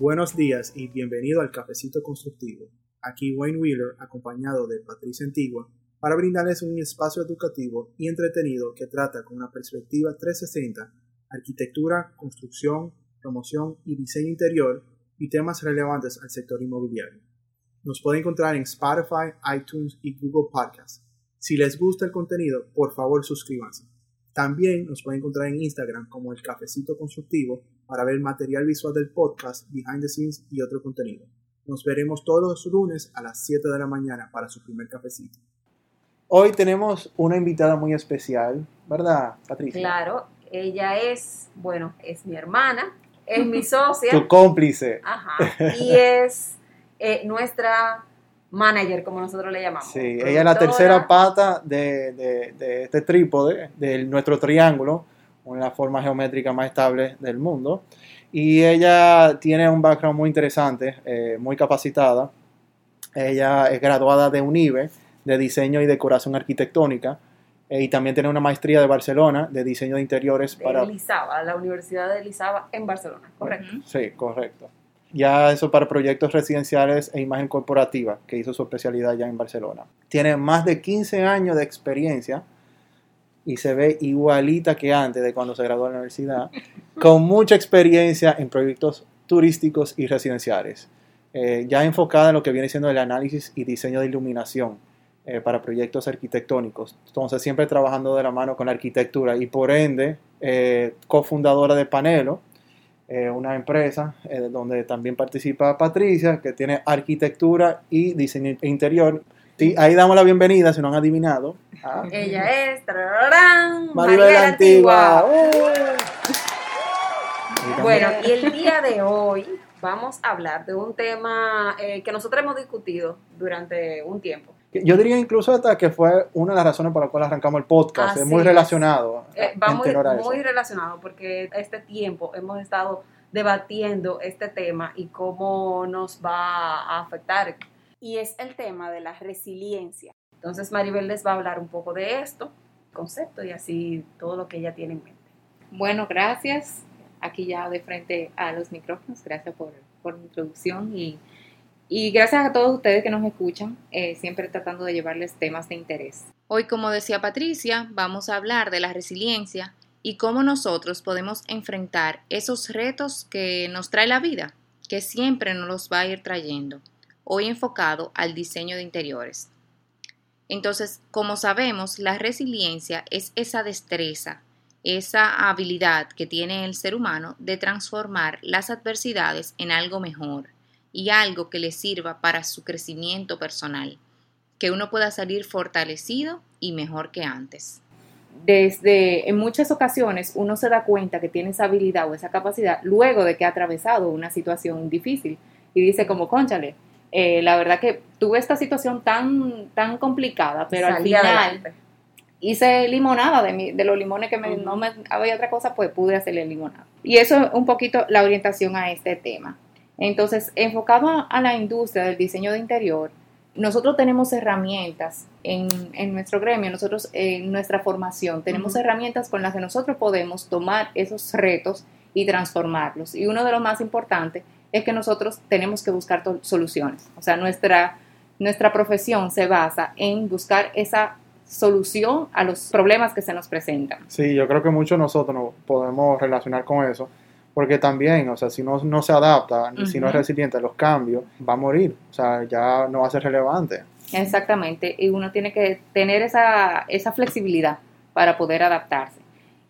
Buenos días y bienvenido al Cafecito Constructivo. Aquí Wayne Wheeler, acompañado de Patricia Antigua, para brindarles un espacio educativo y entretenido que trata con una perspectiva 360 arquitectura, construcción, promoción y diseño interior y temas relevantes al sector inmobiliario. Nos puede encontrar en Spotify, iTunes y Google Podcasts. Si les gusta el contenido, por favor suscríbanse. También nos pueden encontrar en Instagram como el Cafecito Constructivo para ver material visual del podcast, behind the scenes y otro contenido. Nos veremos todos los lunes a las 7 de la mañana para su primer cafecito. Hoy tenemos una invitada muy especial, ¿verdad, Patricia? Claro, ella es, bueno, es mi hermana, es mi socia. tu cómplice. Ajá. Y es eh, nuestra manager, como nosotros le llamamos. Sí, ella es la tercera pata de, este trípode, de nuestro triángulo, una forma geométrica más estable del mundo. Y ella tiene un background muy interesante, eh, muy capacitada. Ella es graduada de UNIBE, de diseño y decoración arquitectónica. Eh, y también tiene una maestría de Barcelona de diseño de interiores de para... La Universidad de Lizaba en Barcelona, correcto. Sí, correcto ya eso para proyectos residenciales e imagen corporativa, que hizo su especialidad ya en Barcelona. Tiene más de 15 años de experiencia y se ve igualita que antes de cuando se graduó de la universidad, con mucha experiencia en proyectos turísticos y residenciales, eh, ya enfocada en lo que viene siendo el análisis y diseño de iluminación eh, para proyectos arquitectónicos. Entonces, siempre trabajando de la mano con la arquitectura y por ende, eh, cofundadora de Panelo, eh, una empresa eh, donde también participa Patricia, que tiene arquitectura y diseño interior. Sí, ahí damos la bienvenida, si no han adivinado. Ella es Maribel, Antigua. Uh. Bueno, y el día de hoy vamos a hablar de un tema eh, que nosotros hemos discutido durante un tiempo. Yo diría incluso hasta que fue una de las razones por las cuales arrancamos el podcast. es muy relacionado. Eh, va muy, muy relacionado porque este tiempo hemos estado debatiendo este tema y cómo nos va a afectar. Y es el tema de la resiliencia. Entonces Maribel les va a hablar un poco de esto, concepto y así todo lo que ella tiene en mente. Bueno, gracias. Aquí ya de frente a los micrófonos. Gracias por, por la introducción y y gracias a todos ustedes que nos escuchan, eh, siempre tratando de llevarles temas de interés. Hoy, como decía Patricia, vamos a hablar de la resiliencia y cómo nosotros podemos enfrentar esos retos que nos trae la vida, que siempre nos los va a ir trayendo, hoy enfocado al diseño de interiores. Entonces, como sabemos, la resiliencia es esa destreza, esa habilidad que tiene el ser humano de transformar las adversidades en algo mejor y algo que le sirva para su crecimiento personal, que uno pueda salir fortalecido y mejor que antes. Desde en muchas ocasiones uno se da cuenta que tiene esa habilidad o esa capacidad luego de que ha atravesado una situación difícil y dice como, conchale, eh, la verdad que tuve esta situación tan, tan complicada, pero al final hice limonada de, de los limones que no me había otra cosa, pues pude hacerle limonada. Y eso es un poquito la orientación a este tema. Entonces, enfocado a la industria del diseño de interior, nosotros tenemos herramientas en, nuestro gremio, nosotros en nuestra formación, tenemos herramientas con las que nosotros podemos tomar esos retos y transformarlos. Y uno de los más importantes es que nosotros tenemos que buscar soluciones. O sea, nuestra, nuestra profesión se basa en buscar esa solución a los problemas que se nos presentan. Sí, yo creo que muchos de nosotros nos podemos relacionar con eso porque también, o sea, si no, no se adapta, si no es resiliente a los cambios, va a morir, o sea, ya no va a ser relevante. Exactamente, y uno tiene que tener esa, esa flexibilidad para poder adaptarse.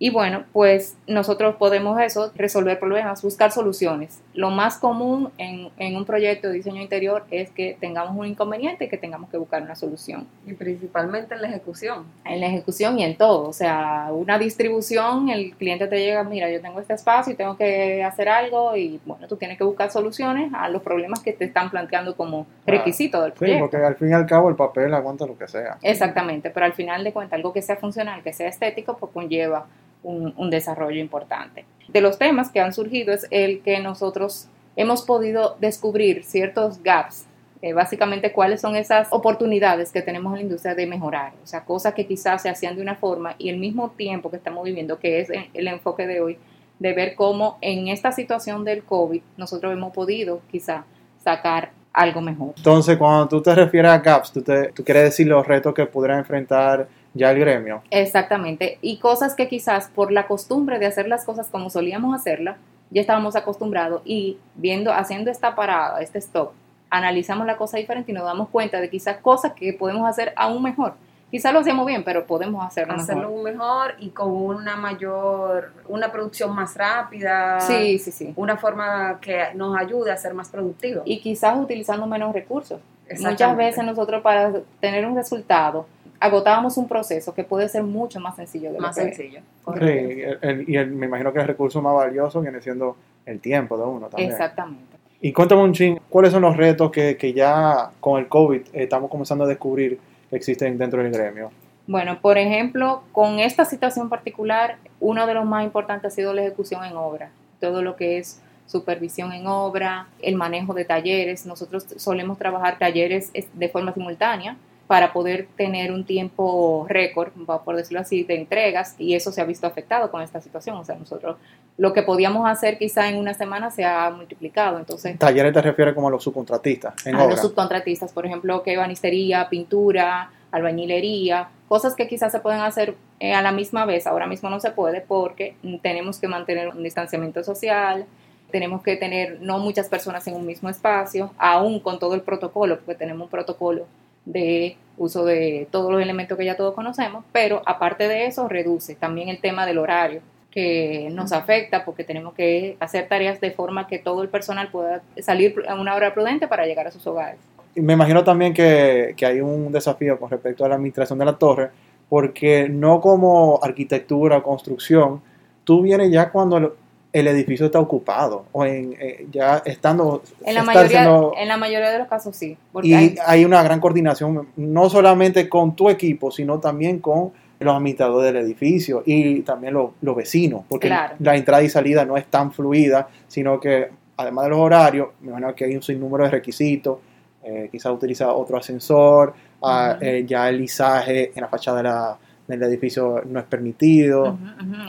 Y bueno, pues nosotros podemos eso, resolver problemas, buscar soluciones. Lo más común en, en, un proyecto de diseño interior es que tengamos un inconveniente y que tengamos que buscar una solución. Y principalmente en la ejecución. En la ejecución y en todo. O sea, una distribución, el cliente te llega, mira, yo tengo este espacio y tengo que hacer algo y bueno, tú tienes que buscar soluciones a los problemas que te están planteando como requisito del proyecto. Sí, porque al fin y al cabo el papel aguanta lo que sea. Exactamente, pero al final de cuentas algo que sea funcional, que sea estético, pues conlleva un, desarrollo importante. De los temas que han surgido es el que nosotros hemos podido descubrir ciertos gaps eh, básicamente cuáles son esas oportunidades que tenemos en la industria de mejorar, o sea, cosas que quizás se hacían de una forma y el mismo tiempo que estamos viviendo, que es el enfoque de hoy, de ver cómo en esta situación del COVID nosotros hemos podido quizá sacar algo mejor. Entonces, cuando tú te refieres a gaps, tú, quieres decir los retos que pudieran enfrentar ya el gremio. Exactamente, y cosas que quizás por la costumbre de hacer las cosas como solíamos hacerlas, ya estábamos acostumbrados y viendo, haciendo esta parada, este stop, analizamos la cosa diferente y nos damos cuenta de quizás cosas que podemos hacer aún mejor. Quizás lo hacemos bien, pero podemos hacerlo, hacerlo mejor. y con una mayor, una producción más rápida. Sí, sí, sí. Una forma que nos ayude a ser más productivos. Y quizás utilizando menos recursos. Muchas veces nosotros para tener un resultado agotábamos un proceso que puede ser mucho más sencillo. De más sencillo. y me imagino que el recurso más valioso viene siendo el tiempo de uno también. Exactamente. Y cuéntame un ching, ¿cuáles son los retos que, que ya con el COVID estamos comenzando a descubrir que existen dentro del gremio? Bueno, por ejemplo, con esta situación particular, uno de los más importantes ha sido la ejecución en obra. Todo lo que es supervisión en obra, el manejo de talleres. Nosotros solemos trabajar talleres de forma simultánea para poder tener un tiempo récord, por decirlo así, de entregas, y eso se ha visto afectado con esta situación. O sea, nosotros lo que podíamos hacer quizá en una semana se ha multiplicado. Entonces, ¿Talleres te refieres como a los subcontratistas? En a los subcontratistas, por ejemplo, que banistería, pintura, albañilería, cosas que quizás se pueden hacer eh, a la misma vez. Ahora mismo no se puede porque tenemos que mantener un distanciamiento social, tenemos que tener no muchas personas en un mismo espacio, aún con todo el protocolo, porque tenemos un protocolo de uso de todos los elementos que ya todos conocemos, pero aparte de eso reduce también el tema del horario que nos afecta porque tenemos que hacer tareas de forma que todo el personal pueda salir a una hora prudente para llegar a sus hogares. Me imagino también que, que hay un desafío con respecto a la administración de la torre, porque no como arquitectura o construcción, tú vienes ya cuando el edificio está ocupado o en, eh, ya estando en la mayoría en la mayoría de los casos sí y hay, una gran coordinación no solamente con tu equipo sino también con los administradores del edificio y también los, vecinos porque la entrada y salida no es tan fluida sino que además de los horarios me imagino que hay un sinnúmero de requisitos eh, quizás utiliza otro ascensor ah, eh, ya el lisaje en la fachada de la el edificio no es permitido.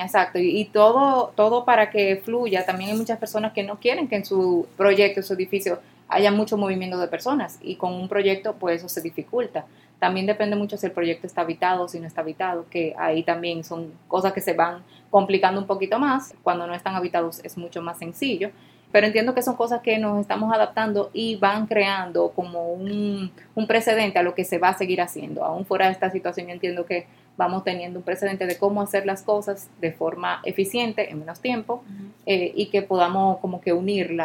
exacto, y, todo, todo para que fluya. También hay muchas personas que no quieren que en su proyecto, en su edificio, haya mucho movimiento de personas y con un proyecto pues eso se dificulta. También depende mucho si el proyecto está habitado o si no está habitado, que ahí también son cosas que se van complicando un poquito más. Cuando no están habitados es mucho más sencillo. Pero entiendo que son cosas que nos estamos adaptando y van creando como un, un precedente a lo que se va a seguir haciendo. Aún fuera de esta situación, entiendo que vamos teniendo un precedente de cómo hacer las cosas de forma eficiente, en menos tiempo, eh, y que podamos como que unir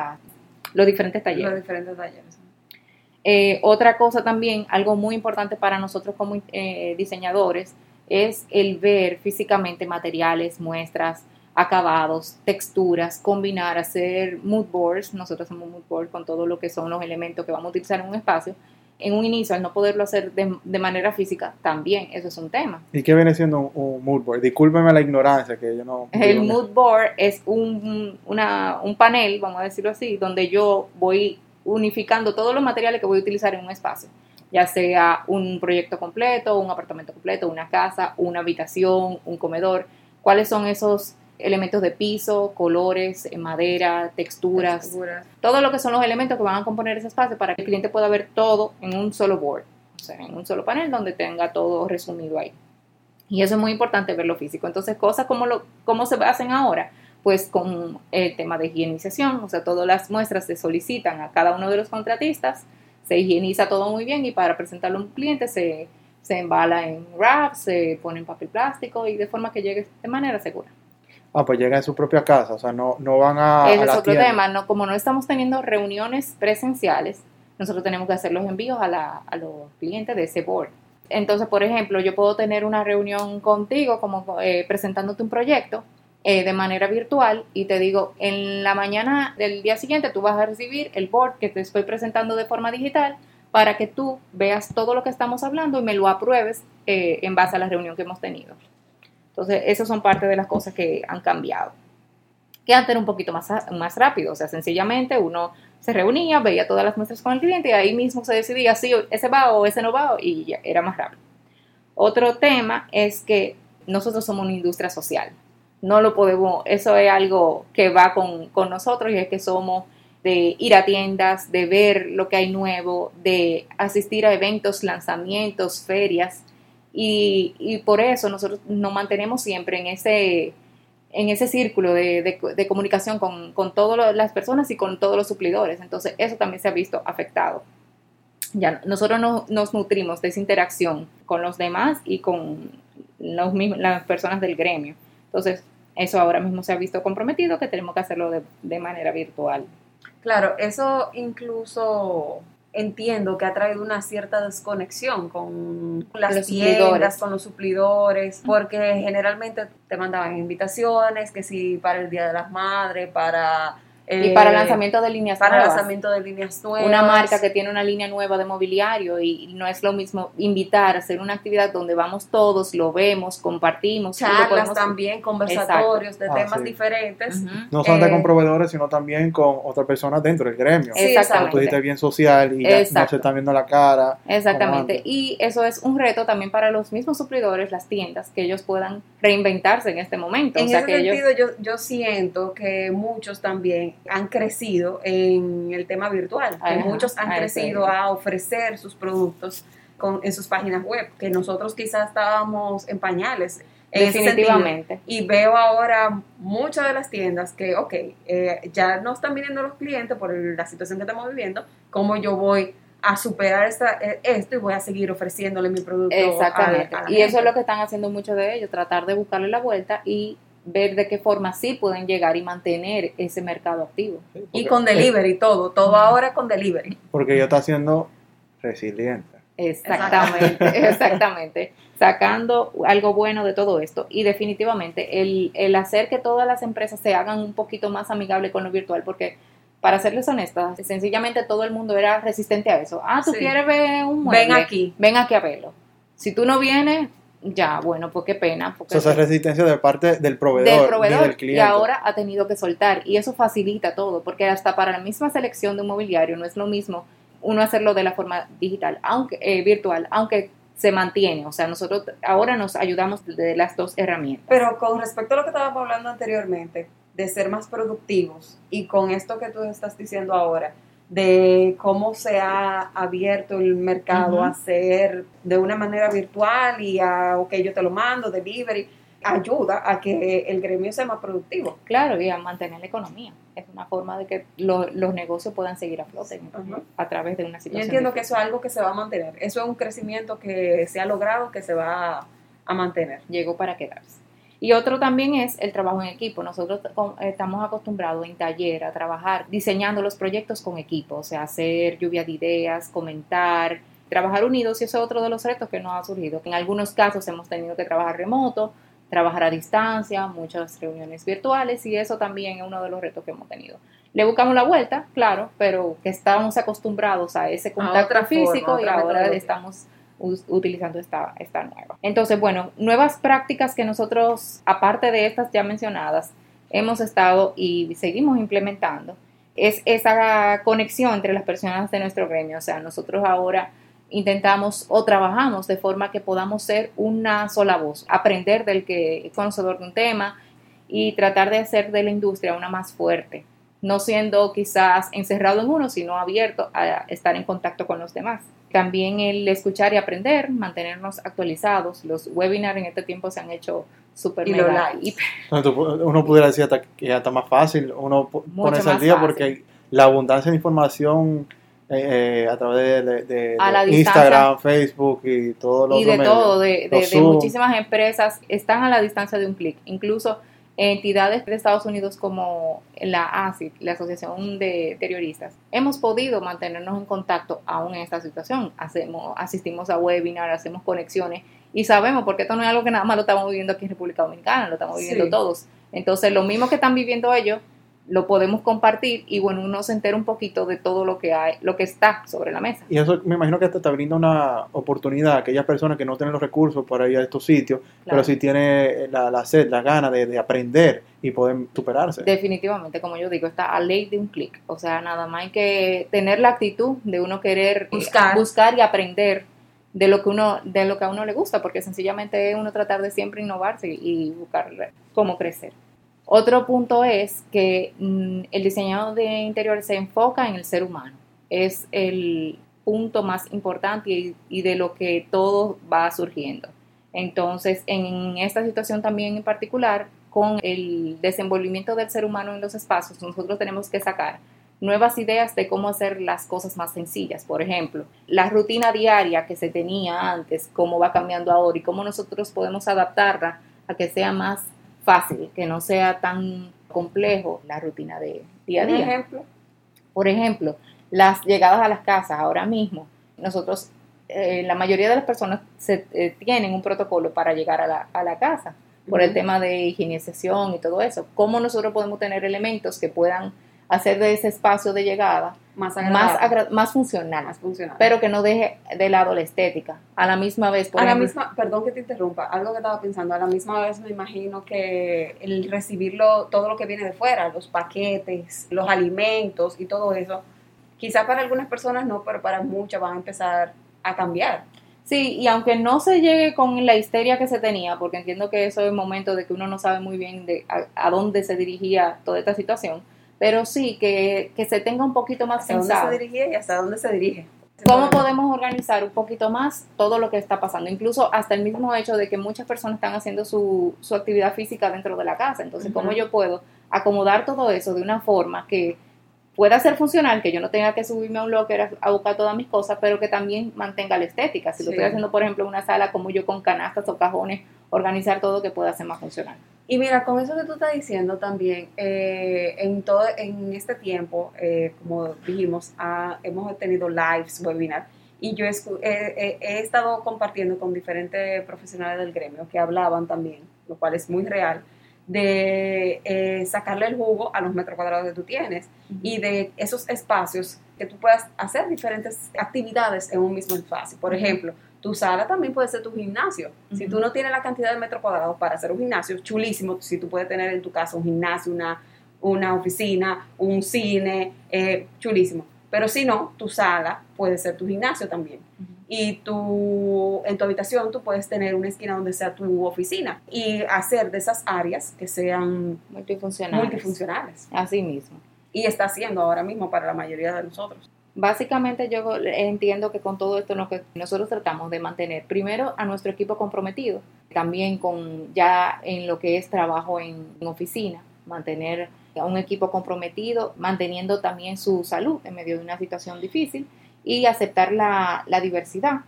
los diferentes talleres. Los diferentes talleres. Eh, otra cosa también, algo muy importante para nosotros como eh, diseñadores, es el ver físicamente materiales, muestras, acabados, texturas, combinar, hacer mood boards. Nosotros hacemos mood boards con todo lo que son los elementos que vamos a utilizar en un espacio en un inicio, al no poderlo hacer de, manera física, también eso es un tema. ¿Y qué viene siendo un, mood board? Discúlpeme la ignorancia, que yo no... El mood board es un, una, un panel, vamos a decirlo así, donde yo voy unificando todos los materiales que voy a utilizar en un espacio, ya sea un proyecto completo, un apartamento completo, una casa, una habitación, un comedor, cuáles son esos elementos de piso, colores, eh, madera, texturas, todo lo que son los elementos que van a componer ese espacio para que el cliente pueda ver todo en un solo board, o sea, en un solo panel donde tenga todo resumido ahí. Y eso es muy importante verlo físico. Entonces, cosas como lo cómo se hacen ahora, pues con el tema de higienización, o sea, todas las muestras se solicitan a cada uno de los contratistas, se higieniza todo muy bien y para presentarlo a un cliente se, se embala en wrap, se pone en papel plástico y de forma que llegue de manera segura. Ah, pues llegan a su propia casa, o sea, no, no van a. Ese es otro tema, no, como no estamos teniendo reuniones presenciales, nosotros tenemos que hacer los envíos a, la, a los clientes de ese board. Entonces, por ejemplo, yo puedo tener una reunión contigo, como eh, presentándote un proyecto eh, de manera virtual, y te digo, en la mañana del día siguiente tú vas a recibir el board que te estoy presentando de forma digital para que tú veas todo lo que estamos hablando y me lo apruebes eh, en base a la reunión que hemos tenido. Entonces, esas son parte de las cosas que han cambiado. Que antes era un poquito más, más rápido, o sea, sencillamente uno se reunía, veía todas las muestras con el cliente y ahí mismo se decidía si ese va o ese no va y ya, era más rápido. Otro tema es que nosotros somos una industria social. no lo podemos, eso es algo que va con, con nosotros y es que somos de ir a tiendas, de ver lo que hay nuevo, de asistir a eventos, lanzamientos, ferias. Y, y por eso nosotros nos mantenemos siempre en ese, en ese círculo de, de, comunicación con, con todas las personas y con todos los suplidores. Entonces, eso también se ha visto afectado. Ya, nosotros no, nos nutrimos de esa interacción con los demás y con los, las personas del gremio. Entonces, eso ahora mismo se ha visto comprometido, que tenemos que hacerlo de, de manera virtual. Claro, eso incluso entiendo que ha traído una cierta desconexión con las los tiendas, con los suplidores, porque generalmente te mandaban invitaciones, que si para el Día de las Madres, para y para eh, lanzamiento de líneas para nuevas. lanzamiento de líneas nuevas. Una marca que tiene una línea nueva de mobiliario y no es lo mismo invitar a hacer una actividad donde vamos todos, lo vemos, compartimos. Charlas también, conversatorios de ah, temas diferentes. No solamente con eh, proveedores, sino también con otras personas dentro del gremio. Exactamente. Tú bien social y ya no se están viendo la cara. Exactamente. Y eso es un reto también para los mismos suplidores, las tiendas, que ellos puedan reinventarse en este momento. En ese sentido, yo, yo siento que muchos también han crecido en el tema virtual, que muchos han crecido a ofrecer sus productos con, en sus páginas web, que nosotros quizás estábamos en pañales. Definitivamente. y veo ahora muchas de las tiendas que, ok, eh, ya no están viniendo los clientes por la situación que estamos viviendo, ¿cómo yo voy a superar esta, eh, esto y voy a seguir ofreciéndole mi producto? Exactamente. y eso es lo que están haciendo muchos de ellos, tratar de buscarle la vuelta y ver de qué forma sí pueden llegar y mantener ese mercado activo. y con delivery, todo, todo ahora con delivery. Porque yo está siendo resiliente. Exactamente, exactamente. Sacando algo bueno de todo esto. Y definitivamente el, el hacer que todas las empresas se hagan un poquito más amigables con lo virtual, porque para serles honestas, sencillamente todo el mundo era resistente a eso. Ah, tú quieres ver un mueble. Ven aquí. Ven aquí a verlo. Si tú no vienes, ya, bueno, pues qué pena. Porque esa resistencia de parte del proveedor, del proveedor del cliente. Y ahora ha tenido que soltar. Y eso facilita todo, porque hasta para la misma selección de un mobiliario no es lo mismo uno hacerlo de la forma digital, aunque eh, virtual, aunque se mantiene. O sea, nosotros ahora nos ayudamos de las dos herramientas. Pero con respecto a lo que estábamos hablando anteriormente, de ser más productivos, y con esto que tú estás diciendo ahora, de cómo se ha abierto el mercado a ser de una manera virtual y a, ok, yo te lo mando, delivery, ayuda a que el gremio sea más productivo. Claro, y a mantener la economía. Es una forma de que los negocios puedan seguir a flote a través de una situación. Yo entiendo que eso es algo que se va a mantener. Eso es un crecimiento que se ha logrado, que se va a mantener. Llegó para quedarse. Y otro también es el trabajo en equipo. Nosotros estamos acostumbrados en taller a trabajar diseñando los proyectos con equipo, o sea, hacer lluvia de ideas, comentar, trabajar unidos y eso es otro de los retos que nos ha surgido. En algunos casos hemos tenido que trabajar remoto, trabajar a distancia, muchas reuniones virtuales y eso también es uno de los retos que hemos tenido. Le buscamos la vuelta, claro, pero que estábamos acostumbrados a ese contacto físico y ahora estamos utilizando esta, esta nueva. Entonces, bueno, nuevas prácticas que nosotros, aparte de estas ya mencionadas, hemos estado y seguimos implementando, es esa conexión entre las personas de nuestro gremio. O sea, nosotros ahora intentamos o trabajamos de forma que podamos ser una sola voz, aprender del que es conocedor de un tema y tratar de hacer de la industria una más fuerte, no siendo quizás encerrado en uno, sino abierto a estar en contacto con los demás. También el escuchar y aprender, mantenernos actualizados. Los webinars en este tiempo se han hecho súper mega. Uno pudiera decir que ya está más fácil, uno ponerse al día porque la abundancia de información eh, eh, a través de, Instagram, Facebook y todos los Y de todo, de, de muchísimas empresas están a la distancia de un clic. Incluso entidades de Estados Unidos como la ACID, la Asociación de Terroristas, hemos podido mantenernos en contacto aún en esta situación. Hacemos, asistimos a webinars, hacemos conexiones y sabemos, porque esto no es algo que nada más lo estamos viviendo aquí en República Dominicana, lo estamos viviendo todos. Entonces, lo mismo que están viviendo ellos, lo podemos compartir y bueno, uno se entera un poquito de todo lo que hay, lo que está sobre la mesa. Y eso me imagino que te, te brinda una oportunidad a aquellas personas que no tienen los recursos para ir a estos sitios, pero sí tiene la, la sed, la gana de, aprender y poder superarse. Definitivamente, como yo digo, está a ley de un clic. O sea, nada más hay que tener la actitud de uno querer buscar, buscar y aprender de lo que uno de lo que a uno le gusta porque sencillamente es uno tratar de siempre innovarse y buscar cómo crecer otro punto es que mm, el diseñador de interiores se enfoca en el ser humano es el punto más importante y, y de lo que todo va surgiendo entonces en esta situación también en particular con el desenvolvimiento del ser humano en los espacios nosotros tenemos que sacar nuevas ideas de cómo hacer las cosas más sencillas. Por ejemplo, la rutina diaria que se tenía antes, cómo va cambiando ahora y cómo nosotros podemos adaptarla a que sea más fácil, que no sea tan complejo la rutina de día a día. Un ejemplo. Por ejemplo, las llegadas a las casas ahora mismo. Nosotros, eh, la mayoría de las personas se, eh, tienen un protocolo para llegar a la, a la casa por el tema de higienización y todo eso. ¿Cómo nosotros podemos tener elementos que puedan hacer de ese espacio de llegada más, más, más, funcional, más funcional, pero que no deje de lado la estética. A la misma vez, por a la misma, perdón que te interrumpa, algo que estaba pensando, a la misma vez me imagino que el recibirlo, todo lo que viene de fuera, los paquetes, los alimentos y todo eso, quizá para algunas personas no, pero para muchas van a empezar a cambiar. Sí, y aunque no se llegue con la histeria que se tenía, porque entiendo que eso es el momento de que uno no sabe muy bien de a dónde se dirigía toda esta situación, pero sí que, se tenga un poquito más ¿Hasta dónde se dirige y hasta dónde se dirige? ¿Cómo podemos organizar un poquito más todo lo que está pasando? Incluso hasta el mismo hecho de que muchas personas están haciendo su, su actividad física dentro de la casa. Entonces, ¿cómo yo puedo acomodar todo eso de una forma que pueda ser funcional, que yo no tenga que subirme a un locker a, buscar todas mis cosas, pero que también mantenga la estética? Si lo estoy haciendo, por ejemplo, en una sala, como yo con canastas o cajones, organizar todo que pueda ser más funcional. Y mira, con eso que tú estás diciendo también, eh, en todo en este tiempo, eh, como dijimos, hemos tenido lives, webinar, y yo he, estado compartiendo con diferentes profesionales del gremio que hablaban también, lo cual es muy real, de eh, sacarle el jugo a los metros cuadrados que tú tienes y de esos espacios que tú puedas hacer diferentes actividades en un mismo espacio. Por ejemplo, tu sala también puede ser tu gimnasio. Si tú no tienes la cantidad de metros cuadrados para hacer un gimnasio, chulísimo. Si tú puedes tener en tu casa un gimnasio, una, una oficina, un cine, eh, chulísimo. Pero si no, tu sala puede ser tu gimnasio también. Y tu, en tu habitación tú puedes tener una esquina donde sea tu oficina y hacer de esas áreas que sean multifuncionales. multifuncionales. Así mismo. Y está haciendo ahora mismo para la mayoría de nosotros. Básicamente yo entiendo que con todo esto lo que nosotros tratamos de mantener primero a nuestro equipo comprometido, también con ya en lo que es trabajo en, oficina, mantener a un equipo comprometido, manteniendo también su salud en medio de una situación difícil y aceptar la, diversidad,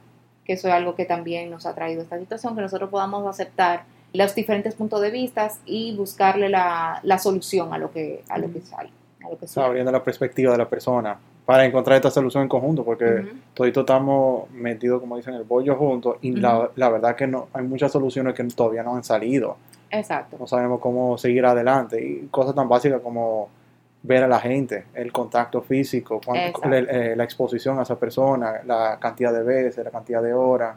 que eso es algo que también nos ha traído esta situación, que nosotros podamos aceptar los diferentes puntos de vista y buscarle la, solución a lo que, a lo que sale. A lo que abriendo la perspectiva de la persona para encontrar esta solución en conjunto, porque todos estamos metidos, como dicen, el bollo juntos y la, la, verdad que no hay muchas soluciones que todavía no han salido. Exacto. No sabemos cómo seguir adelante y cosas tan básicas como ver a la gente, el contacto físico, eh, la exposición a esa persona, la cantidad de veces, la cantidad de horas.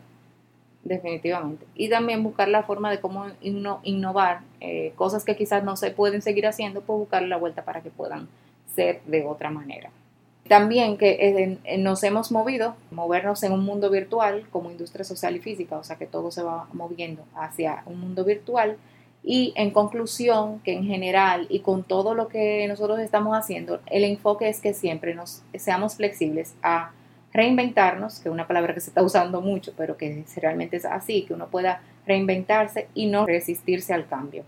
Definitivamente. Y también buscar la forma de cómo innovar eh, cosas que quizás no se pueden seguir haciendo, pues buscar la vuelta para que puedan ser de otra manera. También que eh, nos hemos movido, movernos en un mundo virtual como industria social y física, o sea que todo se va moviendo hacia un mundo virtual. Y en conclusión, que en general y con todo lo que nosotros estamos haciendo, el enfoque es que siempre nos seamos flexibles a reinventarnos, que es una palabra que se está usando mucho, pero que realmente es así, que uno pueda reinventarse y no resistirse al cambio.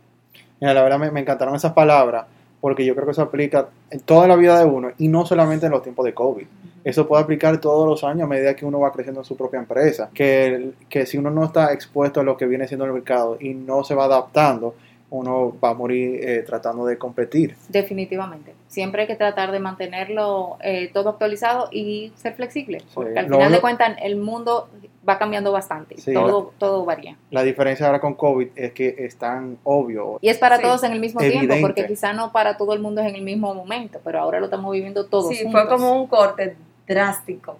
Mira, la verdad me, me encantaron esas palabras porque yo creo que eso aplica en toda la vida de uno y no solamente en los tiempos de COVID. Eso puede aplicar todos los años a medida que uno va creciendo en su propia empresa. Que, que si uno no está expuesto a lo que viene siendo el mercado y no se va adaptando, uno va a morir eh, tratando de competir. Definitivamente. Siempre hay que tratar de mantenerlo eh, todo actualizado y ser flexible. Porque al final de cuentas el mundo va cambiando bastante. todo, todo varía. La diferencia ahora con COVID es que es tan obvio. Y es para todos en el mismo tiempo, porque quizá no para todo el mundo es en el mismo momento, pero ahora lo estamos viviendo todos. Sí, fue como un corte drástico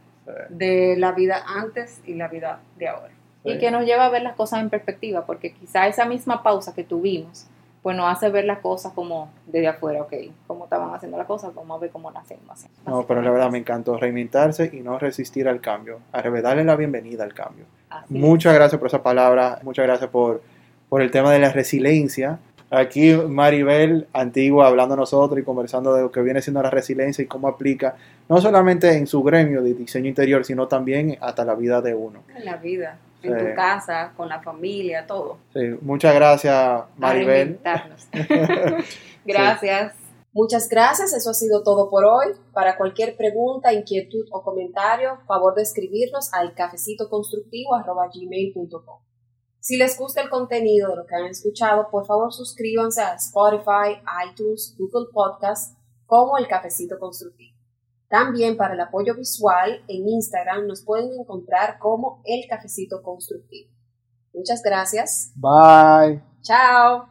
de la vida antes y la vida de ahora. Y que nos lleva a ver las cosas en perspectiva, porque quizá esa misma pausa que tuvimos pues nos hace ver las cosas como desde afuera, ok, cómo estaban haciendo las cosas, vamos a ver cómo las hacemos. No, pero la verdad me encantó reinventarse y no resistir al cambio, a darle la bienvenida al cambio. muchas gracias por esa palabra, muchas gracias por, por el tema de la resiliencia. Aquí Maribel, antigua, hablando a nosotros y conversando de lo que viene siendo la resiliencia y cómo aplica, no solamente en su gremio de diseño interior, sino también hasta la vida de uno. En la vida en tu casa, con la familia, todo. Sí, muchas gracias, Maribel. gracias. Muchas gracias, eso ha sido todo por hoy. Para cualquier pregunta, inquietud o comentario, favor de escribirnos al cafecitoconstructivo.gmail.com. Si les gusta el contenido de lo que han escuchado, por favor suscríbanse a Spotify, iTunes, Google Podcasts como El Cafecito Constructivo. También para el apoyo visual en Instagram nos pueden encontrar como El Cafecito Constructivo. Muchas gracias. Bye. Chao.